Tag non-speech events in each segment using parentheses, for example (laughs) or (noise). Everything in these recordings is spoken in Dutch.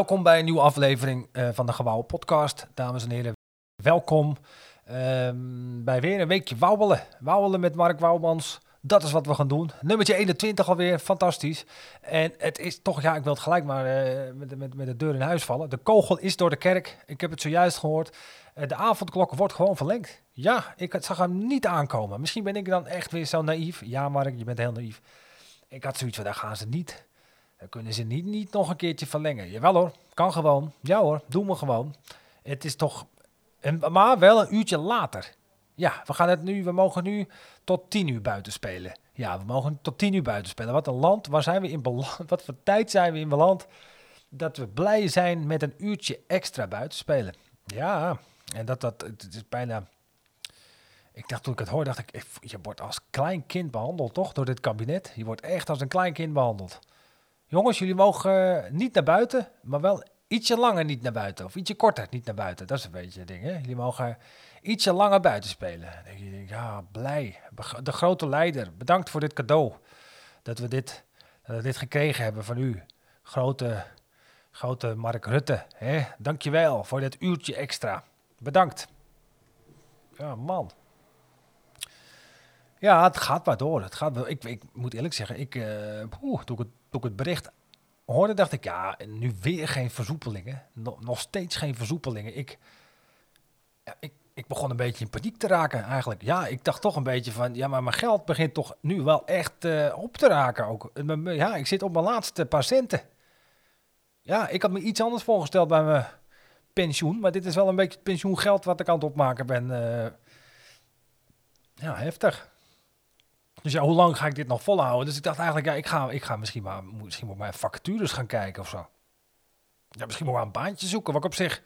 welkom bij een nieuwe aflevering uh, van de Gewouwen Podcast. Dames en heren, welkom um, bij weer een weekje wauwelen. Wauwelen met Mark Wouwmans. Dat is wat we gaan doen. Nummertje 21 alweer, fantastisch. En het is toch, ja, ik wil het gelijk maar uh, met, met, met de deur in huis vallen. De kogel is door de kerk. Ik heb het zojuist gehoord. Uh, de avondklok wordt gewoon verlengd. Ja, ik zag hem niet aankomen. Misschien ben ik dan echt weer zo naïef. Ja, Mark, je bent heel naïef. Ik had zoiets van, daar gaan ze niet. Dan kunnen ze niet, niet nog een keertje verlengen. Jawel hoor, kan gewoon. Ja hoor, doen we gewoon. Het is toch, maar wel een uurtje later. Ja, we gaan het nu, we mogen nu tot tien uur buiten spelen. Ja, we mogen tot tien uur buiten spelen. Wat een land, waar zijn we in beland? (laughs) Wat voor tijd zijn we in beland? Dat we blij zijn met een uurtje extra buiten spelen. Ja, en dat, dat, het is bijna... Ik dacht toen ik het hoorde, dacht ik, je wordt als klein kind behandeld, toch? Door dit kabinet. Je wordt echt als een klein kind behandeld. Jongens, jullie mogen eh, niet naar buiten, maar wel ietsje langer niet naar buiten. Of ietsje korter niet naar buiten. Dat is een beetje het ding, hè? Jullie mogen ietsje langer buiten spelen. Dan ja, blij. De grote leider, bedankt voor dit cadeau. Dat we dit, dat we dit gekregen hebben van u. Grote, grote Mark Rutte. Hè? Dankjewel voor dit uurtje extra. Bedankt. Ja, man. Ja, het gaat maar door. Het gaat, ik, ik moet eerlijk zeggen, ik, poeh, toen, ik het, toen ik het bericht hoorde, dacht ik, ja, nu weer geen versoepelingen. Nog, nog steeds geen versoepelingen. Ik, ik, ik begon een beetje in paniek te raken eigenlijk. Ja, ik dacht toch een beetje van, ja, maar mijn geld begint toch nu wel echt uh, op te raken ook. Ja, ik zit op mijn laatste paar centen. Ja, ik had me iets anders voorgesteld bij mijn pensioen, maar dit is wel een beetje het pensioengeld wat ik aan het opmaken ben. Uh, ja, heftig. Dus ja, hoe lang ga ik dit nog volhouden? Dus ik dacht eigenlijk, ja, ik ga, ik ga misschien maar misschien moet mijn vacatures gaan kijken of zo. Ja, misschien ik een baantje zoeken, wat ik op zich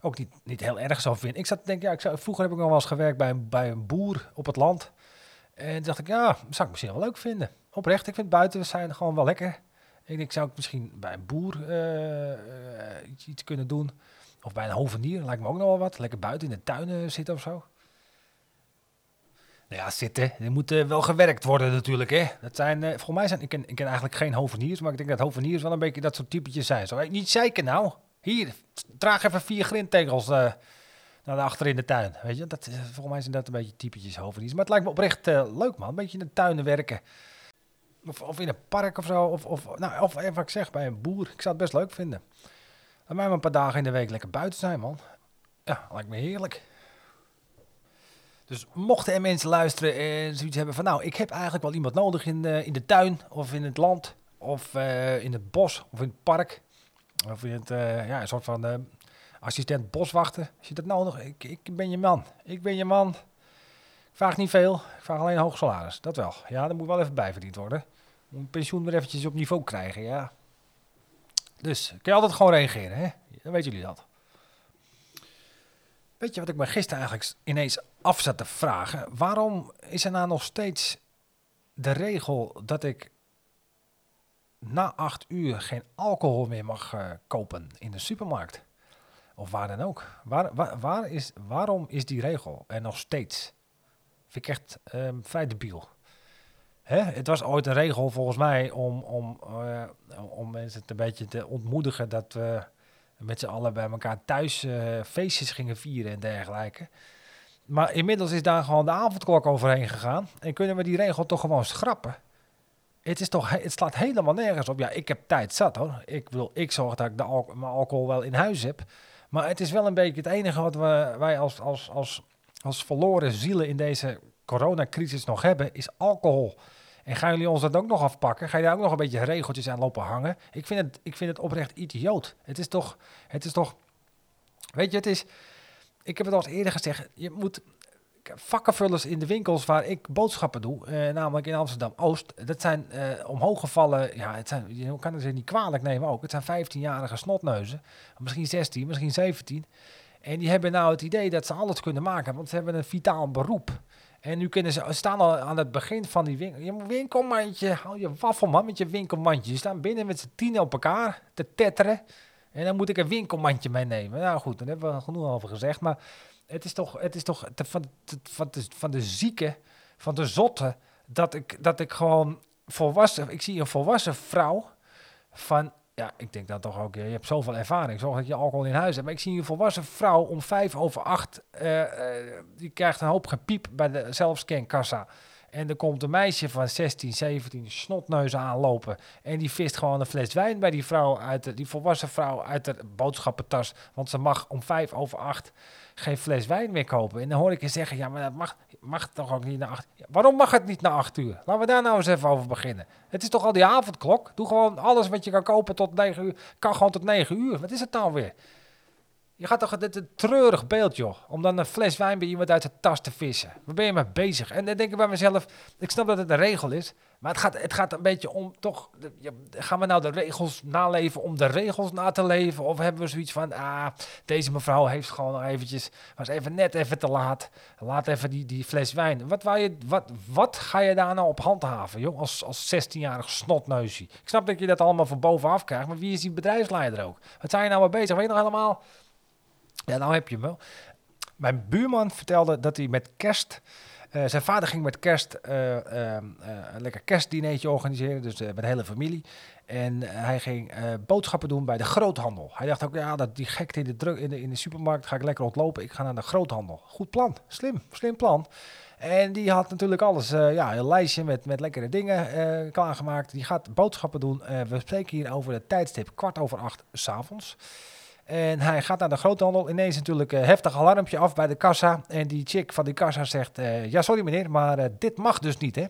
ook niet, niet heel erg zou vinden. Ik zat denk ja, ik zou, vroeger heb ik nog wel eens gewerkt bij een, bij een boer op het land. En toen dacht ik, ja, zou ik misschien wel leuk vinden. Oprecht, ik vind buiten zijn gewoon wel lekker. Ik denk, zou ik misschien bij een boer uh, iets, iets, kunnen doen. Of bij een hovenier, lijkt me ook nog wel wat. Lekker buiten in de tuinen zitten of zo. Nou ja, zitten. Er moet uh, wel gewerkt worden natuurlijk. Hè. Dat zijn, uh, volgens mij zijn, ik ken, ik ken eigenlijk geen hoveniers, maar ik denk dat hoveniers wel een beetje dat soort typetjes zijn. Zou ik niet zeiken nou? Hier, draag even vier grindtegels uh, naar achter in de tuin. Weet je, dat, volgens mij zijn dat een beetje typetjes hoveniers. Maar het lijkt me oprecht leuk man, een beetje in de tuinen werken. Of, of in een park of zo. Of, of, nou, of even wat ik zeg, bij een boer. Ik zou het best leuk vinden. Laat mij maar een paar dagen in de week lekker buiten zijn man. Ja, lijkt me heerlijk. Dus mochten er mensen luisteren en zoiets hebben van... nou, ik heb eigenlijk wel iemand nodig in de, in de tuin of in het land... of uh, in het bos of in het park... of in het, uh, ja, een soort van assistent boswachter. Als je dat nodig ik, ik ben je man. Ik ben je man. Ik vraag niet veel. Ik vraag alleen een hoog salaris. Dat wel. Ja, dat moet wel even bijverdiend worden. Moet een pensioen weer eventjes op niveau krijgen, ja. Dus kun je altijd gewoon reageren, hè? Dan weten jullie dat. Weet je wat ik me gisteren eigenlijk ineens af zat te vragen? Waarom is er nou nog steeds de regel dat ik na acht uur geen alcohol meer mag uh, kopen in de supermarkt? Of waar dan ook. Waar, waar, waar, is, waarom is die regel er nog steeds? Vind ik echt um, vrij debiel. Hè? Het was ooit een regel volgens mij om, om, uh, om mensen een beetje te ontmoedigen dat we met z'n allen bij elkaar thuis uh, feestjes gingen vieren en dergelijke. Maar inmiddels is daar gewoon de avondklok overheen gegaan. En kunnen we die regel toch gewoon schrappen? Het, is toch, het slaat helemaal nergens op. Ja, ik heb tijd zat hoor. Ik, wil, ik zorg dat ik de al mijn alcohol wel in huis heb. Maar het is wel een beetje het enige wat we, wij als, als, als, als verloren zielen in deze coronacrisis nog hebben, is alcohol. En gaan jullie ons dat ook nog afpakken? Ga je daar ook nog een beetje regeltjes aan lopen hangen? Ik vind het, ik vind het oprecht idioot. Het is toch, het is toch, weet je, het is, ik heb het al eens eerder gezegd, je moet vakkenvullers in de winkels waar ik boodschappen doe, eh, namelijk in Amsterdam-Oost, dat zijn eh, omhooggevallen, ja, het zijn, je kan ze niet kwalijk nemen ook, het zijn 15-jarige snotneuzen, misschien 16, misschien 17. En die hebben nou het idee dat ze alles kunnen maken, want ze hebben een vitaal beroep. En nu kunnen ze staan al aan het begin van die winkel. Je winkelmandje, hou je waffelman met je winkelmandje. Je staan binnen met z'n tien op elkaar te tetteren. En dan moet ik een winkelmandje meenemen. Nou goed, daar hebben we genoeg over gezegd. Maar het is toch, het is toch van, van, de, van de zieke, van de zotte, dat ik, dat ik gewoon volwassen... Ik zie een volwassen vrouw van ja, ik denk dan toch ook, je hebt zoveel ervaring, zorg dat je alcohol in huis hebt. Maar ik zie een volwassen vrouw om vijf over acht, eh, eh, die krijgt een hoop gepiep bij de zelfscankassa. En er komt een meisje van 16, 17 snotneus aanlopen. En die vist gewoon een fles wijn bij die vrouw uit de, die volwassen vrouw uit de boodschappentas. Want ze mag om vijf over acht geen fles wijn meer kopen. En dan hoor ik je zeggen, ja, maar dat mag, mag toch ook niet na acht Waarom mag het niet na acht uur? Laten we daar nou eens even over beginnen. Het is toch al die avondklok? Doe gewoon alles wat je kan kopen tot negen uur. Kan gewoon tot negen uur. Wat is het nou weer? Je gaat toch, dit een treurig beeld, joh. Om dan een fles wijn bij iemand uit de tas te vissen. Waar ben je mee bezig? En dan denk ik bij mezelf, ik snap dat het een regel is. Maar het gaat, het gaat een beetje om, toch, gaan we nou de regels naleven om de regels na te leven? Of hebben we zoiets van, ah, deze mevrouw heeft gewoon nog eventjes, was even net even te laat. Laat even die, die fles wijn. Wat, waar je, wat, wat ga je daar nou op handhaven, joh, als, als 16-jarig snotneusje? Ik snap dat je dat allemaal van bovenaf krijgt, maar wie is die bedrijfsleider ook? Wat zijn je nou mee bezig? Weet je nog helemaal... Ja, nou heb je hem wel. Mijn buurman vertelde dat hij met kerst... Uh, zijn vader ging met kerst uh, uh, een lekker kerstdineetje organiseren, dus met de hele familie. En hij ging boodschappen doen bij de groothandel. Hij dacht ook, ja, dat die gekte in de, druk, in, de, in de supermarkt ga ik lekker ontlopen. Ik ga naar de groothandel. Goed plan, slim, slim plan. En die had natuurlijk alles, ja, een lijstje met, met lekkere dingen klaargemaakt. Die gaat boodschappen doen. we spreken hier over het tijdstip kwart over acht s'avonds. avonds. En hij gaat naar de groothandel. Ineens natuurlijk een heftig alarmpje af bij de kassa. En die chick van die kassa zegt: uh, Ja, sorry meneer, maar uh, dit mag dus niet, hè?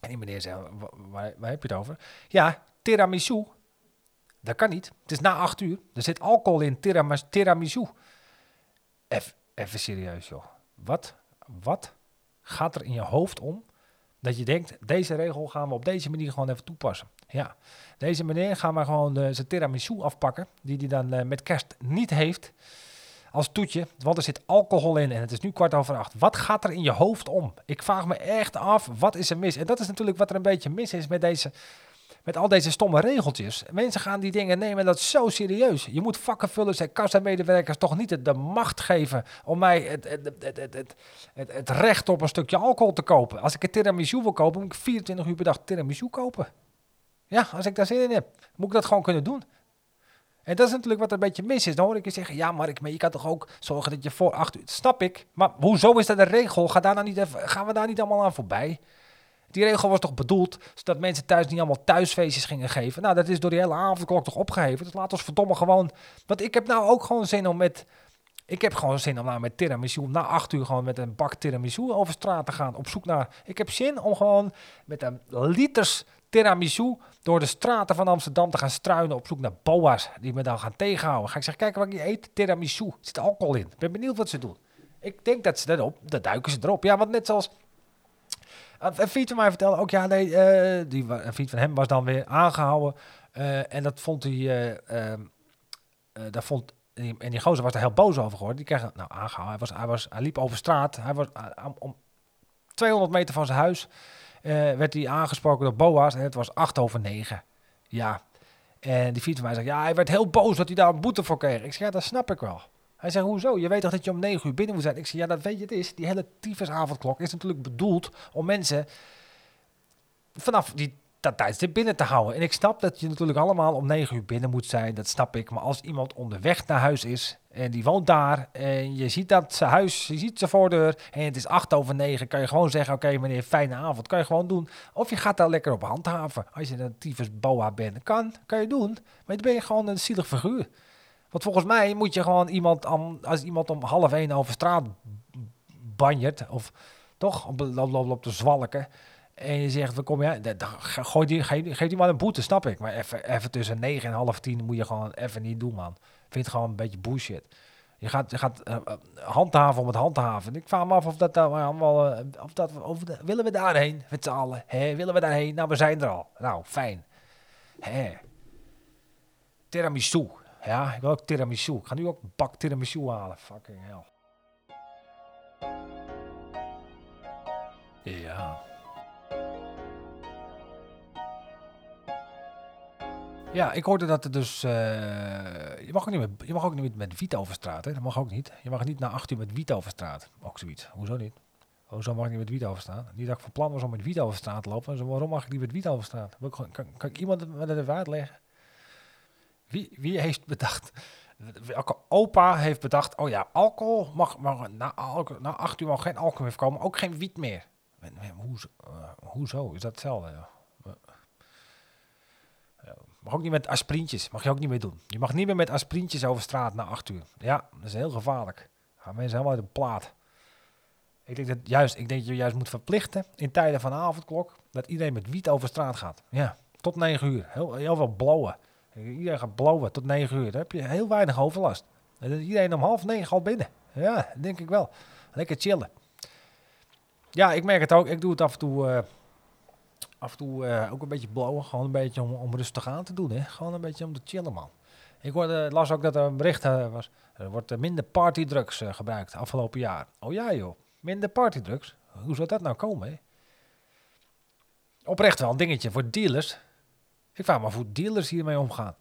En die meneer zegt: waar, waar, heb je het over? Ja, tiramisu. Dat kan niet. Het is na acht uur. Er zit alcohol in tiramisu. Even, even serieus, joh. Wat, wat gaat er in je hoofd om dat je denkt: deze regel gaan we op deze manier gewoon even toepassen? Ja, deze meneer gaan we gewoon zijn tiramisu afpakken, die hij dan uh, met kerst niet heeft, als toetje. Want er zit alcohol in en het is nu kwart over acht. Wat gaat er in je hoofd om? Ik vraag me echt af, wat is er mis? En dat is natuurlijk wat er een beetje mis is met deze... Met al deze stomme regeltjes. Mensen gaan die dingen nemen dat zo serieus. Je moet vakkenvullers en kassamedewerkers toch niet de macht geven om mij het, het, het, het, recht op een stukje alcohol te kopen. Als ik een tiramisu wil kopen, moet ik 24 uur per dag tiramisu kopen. Ja, als ik daar zin in heb, moet ik dat gewoon kunnen doen. En dat is natuurlijk wat er een beetje mis is. Dan hoor ik je zeggen, ja, Mark, maar je kan toch ook zorgen dat je voor acht uur... Snap ik, maar hoezo is dat een regel? Ga daar nou niet even, gaan we daar niet allemaal aan voorbij? Die regel was toch bedoeld zodat mensen thuis niet allemaal thuisfeestjes gingen geven? Nou, dat is door die hele avondklok toch opgeheven. Dus laat ons verdomme gewoon... Want ik heb nou ook gewoon zin om met... Ik heb gewoon zin om nou met tiramisu na acht uur gewoon met een bak tiramisu over straat te gaan. Op zoek naar... Ik heb zin om gewoon met een liters tiramisu door de straten van Amsterdam te gaan struinen op zoek naar boa's die me dan gaan tegenhouden. Ga ik zeggen, kijk wat je eet, tiramisu, er zit alcohol in. Ik ben benieuwd wat ze doen. Ik denk dat ze erop, dat duiken ze erop. Ja, want net zoals een vriend van mij vertelde ook, ja nee, uh, die, een van hem was dan weer aangehouden. Uh, en dat vond hij, uh, dat vond, en die gozer was er heel boos over geworden. Die kreeg, nou aangehouden, hij, was, hij, was, hij liep over straat, hij was om 200 meter van zijn huis. Uh, werd hij aangesproken door Boas en het was 8 over 9. Ja. En die fiets van mij zegt, ja, hij werd heel boos dat hij daar een boete voor kreeg. Ik zeg, ja, dat snap ik wel. Hij zegt, hoezo? Je weet toch dat je om 9 uur binnen moet zijn? Ik zeg, ja, dat weet je het is. Die hele avondklok is natuurlijk bedoeld om mensen vanaf die dat tijdstip binnen te houden. En ik snap dat je natuurlijk allemaal om 9 uur binnen moet zijn. Dat snap ik. Maar als iemand onderweg naar huis is en die woont daar en je ziet dat zijn huis, je ziet zijn voordeur en het is 8 over 9, kan je gewoon zeggen: Oké, meneer, fijne avond. Kan je gewoon doen. Of je gaat daar lekker op handhaven. Als je een tyfus boa bent, kan, kan je doen. Maar dan ben je gewoon een zielig figuur. Want volgens mij moet je gewoon iemand, als iemand om half één over straat banjert, of toch op, op, op, op de zwalken en je zegt, we kom je, dan gooi die, geef, geef die maar een boete, snap ik. Maar even, even tussen 9 en half 10 moet je gewoon even niet doen, man. Vind gewoon een beetje bullshit. Je gaat, je gaat uh, handhaven om het handhaven. Ik vraag me af of dat nou allemaal, uh, of dat, willen we daarheen met z'n allen? Hè? Willen we daarheen? Nou, we zijn er al. Nou, fijn. Hè? Tiramisu. Ja, ik wil ook tiramisu. Ik ga nu ook bak tiramisu halen. Fucking hell. Ja, ik hoorde dat er dus. Uh, je, mag ook niet met, je mag ook niet met, met wiet over straat. Hè? Dat mag ook niet. Je mag niet na acht uur met wiet over straat. Ook zoiets. Hoezo niet? Hoezo mag ik niet met wiet over straat? Niet dat ik van plan was om met wiet over straat te lopen. Dus waarom mag ik niet met wiet over straat? Kan, kan, iemand me dat even uitleggen? Wie, wie heeft bedacht... Welke opa heeft bedacht... Oh ja, alcohol mag... mag na, alcohol, na acht uur mag geen alcohol meer komen. Ook geen wiet meer. Hoezo, uh, hoezo? Is dat hetzelfde? Ja. Mag ook niet met aspirintjes. Mag je ook niet meer doen. Je mag niet meer met aspirintjes over straat na acht uur. Ja, dat is heel gevaarlijk. Gaan mensen helemaal uit de plaat. Ik denk dat juist, ik denk je juist moet verplichten in tijden van avondklok dat iedereen met wiet over straat gaat. Ja, tot negen uur. Heel, veel blowen. Iedereen gaat blowen tot negen uur. Dan heb je heel weinig overlast. En iedereen om half negen al binnen. Ja, denk ik wel. Lekker chillen. Ja, ik merk het ook. Ik doe het af en toe. Uh, af en toe uh, ook een beetje blowen. Gewoon een beetje om, om rustig aan te doen. Hè? Gewoon een beetje om te chillen, man. Ik hoorde, las ook dat er een bericht uh, was. Er wordt minder partydrugs gebruikt afgelopen jaar. Oh ja, joh. Minder partydrugs. Hoe zou dat nou komen? Hè? Oprecht wel een dingetje voor dealers. Ik vraag me af hoe dealers hiermee omgaan.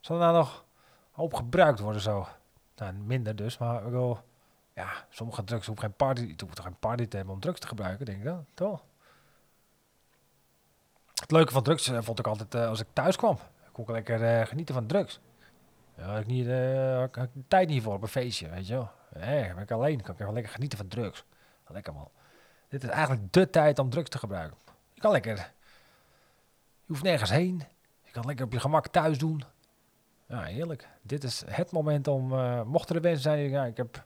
Zal er nou nog hoop gebruikt worden zo? Nou, minder dus, maar wil... Ja, sommige drugs hoeven geen party... Hoeft toch geen party te hebben om drugs te gebruiken, denk ik dan, toch? Het leuke van drugs uh, vond ik altijd uh, als ik thuis kwam. Ik kon lekker uh, genieten van drugs. Ja, had ik niet, had ik tijd niet voor op een feestje, weet je wel. Nee, ben ik alleen. Kan ik even lekker genieten van drugs. Lekker man. Dit is eigenlijk de tijd om drugs te gebruiken. Je kan lekker. Je hoeft nergens heen. Je kan lekker op je gemak thuis doen. Ja, heerlijk. Dit is het moment om. Uh, mochten er mensen zijn, ja, ik heb.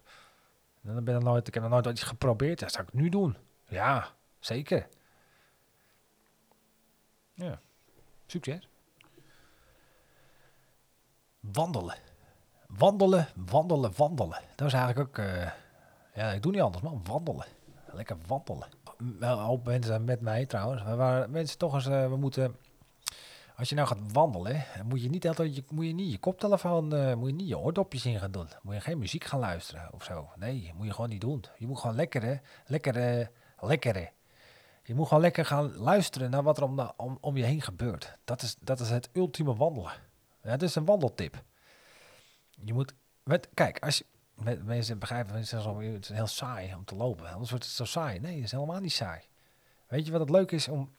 Dan ben ik, nooit, ik heb nog nooit iets geprobeerd. Dat zou ik nu doen. Ja, zeker. Ja. Succes. Wandelen. Wandelen, wandelen, wandelen. Dat is eigenlijk ook... Uh, ja, ik doe niet anders, man. Wandelen. Lekker wandelen. Wel een hoop mensen met mij trouwens. We waren mensen toch eens... Uh, we moeten... Als je nou gaat wandelen, moet je niet altijd je, moet je niet je koptelefoon, uh, moet je niet je oordopjes in gaan doen. Moet je geen muziek gaan luisteren of zo. Nee, moet je gewoon niet doen. Je moet gewoon lekker, lekker, lekker. Je moet gewoon lekker gaan luisteren naar wat er om, om, om je heen gebeurt. Dat is, dat is het ultieme wandelen. Ja, dat is een wandeltip. Je moet, kijk, als je, mensen begrijpen, zeggen het is heel saai om te lopen. Anders wordt het zo saai. Nee, het is helemaal niet saai. Weet je wat het leuk is om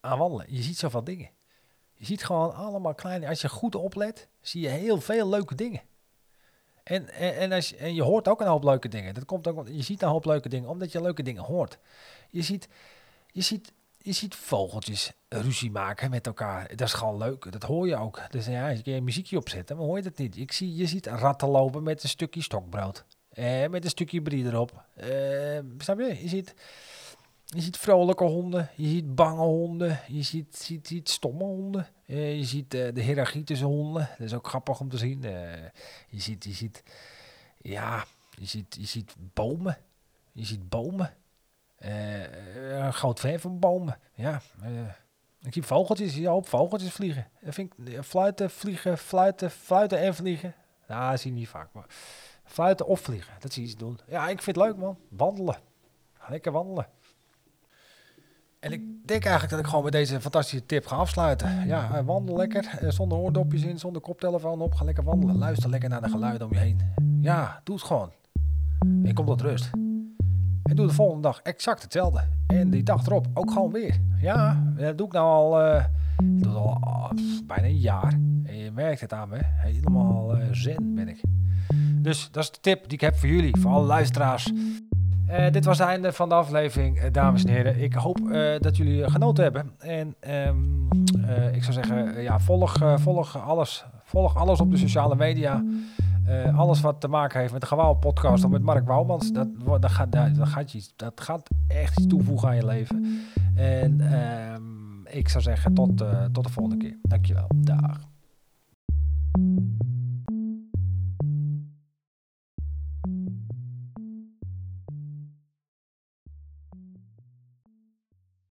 aan wandelen? Je ziet zoveel dingen. Je ziet gewoon allemaal kleine, als je goed oplet, zie je heel veel leuke dingen. En, en, en, als je, en je hoort ook een hoop leuke dingen. Dat komt ook, je ziet een hoop leuke dingen, omdat je leuke dingen hoort. Je ziet, je ziet je ziet vogeltjes ruzie maken met elkaar. Dat is gewoon leuk. Dat hoor je ook. Dus ja, als je een muziekje opzetten, dan hoor je dat niet. Ik zie, je ziet ratten lopen met een stukje stokbrood. Eh, met een stukje brie erop. Eh, snap je? Je ziet, je ziet vrolijke honden. Je ziet bange honden. Je ziet, ziet, ziet stomme honden. Eh, je ziet uh, de hiërarchie honden. Dat is ook grappig om te zien. Uh, je ziet, je ziet, ja, je ziet, je ziet bomen. Je ziet bomen. Een groot fan van bomen. Ja, ik zie vogeltjes, ja, op vogeltjes vliegen. Vind fluiten, vliegen, fluiten, fluiten en vliegen. Nou, dat zie je niet vaak, maar fluiten of vliegen, dat zie je ze doen. Ja, ik vind het leuk, man. Wandelen. Lekker wandelen. En ik denk eigenlijk dat ik gewoon met deze fantastische tip ga afsluiten. Ja, wandel lekker, zonder oordopjes in, zonder koptelefoon op. Ga lekker wandelen. Luister lekker naar de geluiden om je heen. Ja, doe het gewoon. En kom tot rust. En doe de volgende dag exact hetzelfde. En die dag erop ook gewoon weer. Ja, dat doe ik nou al, oh, bijna een jaar. En je merkt het aan me. Helemaal uh, zen ben ik. Dus dat is de tip die ik heb voor jullie, voor alle luisteraars. Uh, dit was het einde van de aflevering, dames en heren. Ik hoop dat jullie genoten hebben. En um, ik zou zeggen, ja, volg, volg, alles, volg alles op de sociale media. Alles wat te maken heeft met de Gewauw podcast of met Mark Wouwmans, dat, dat, gaat, dat, gaat je, dat gaat echt iets toevoegen aan je leven. En um, ik zou zeggen tot, tot de volgende keer. Dankjewel. Dag.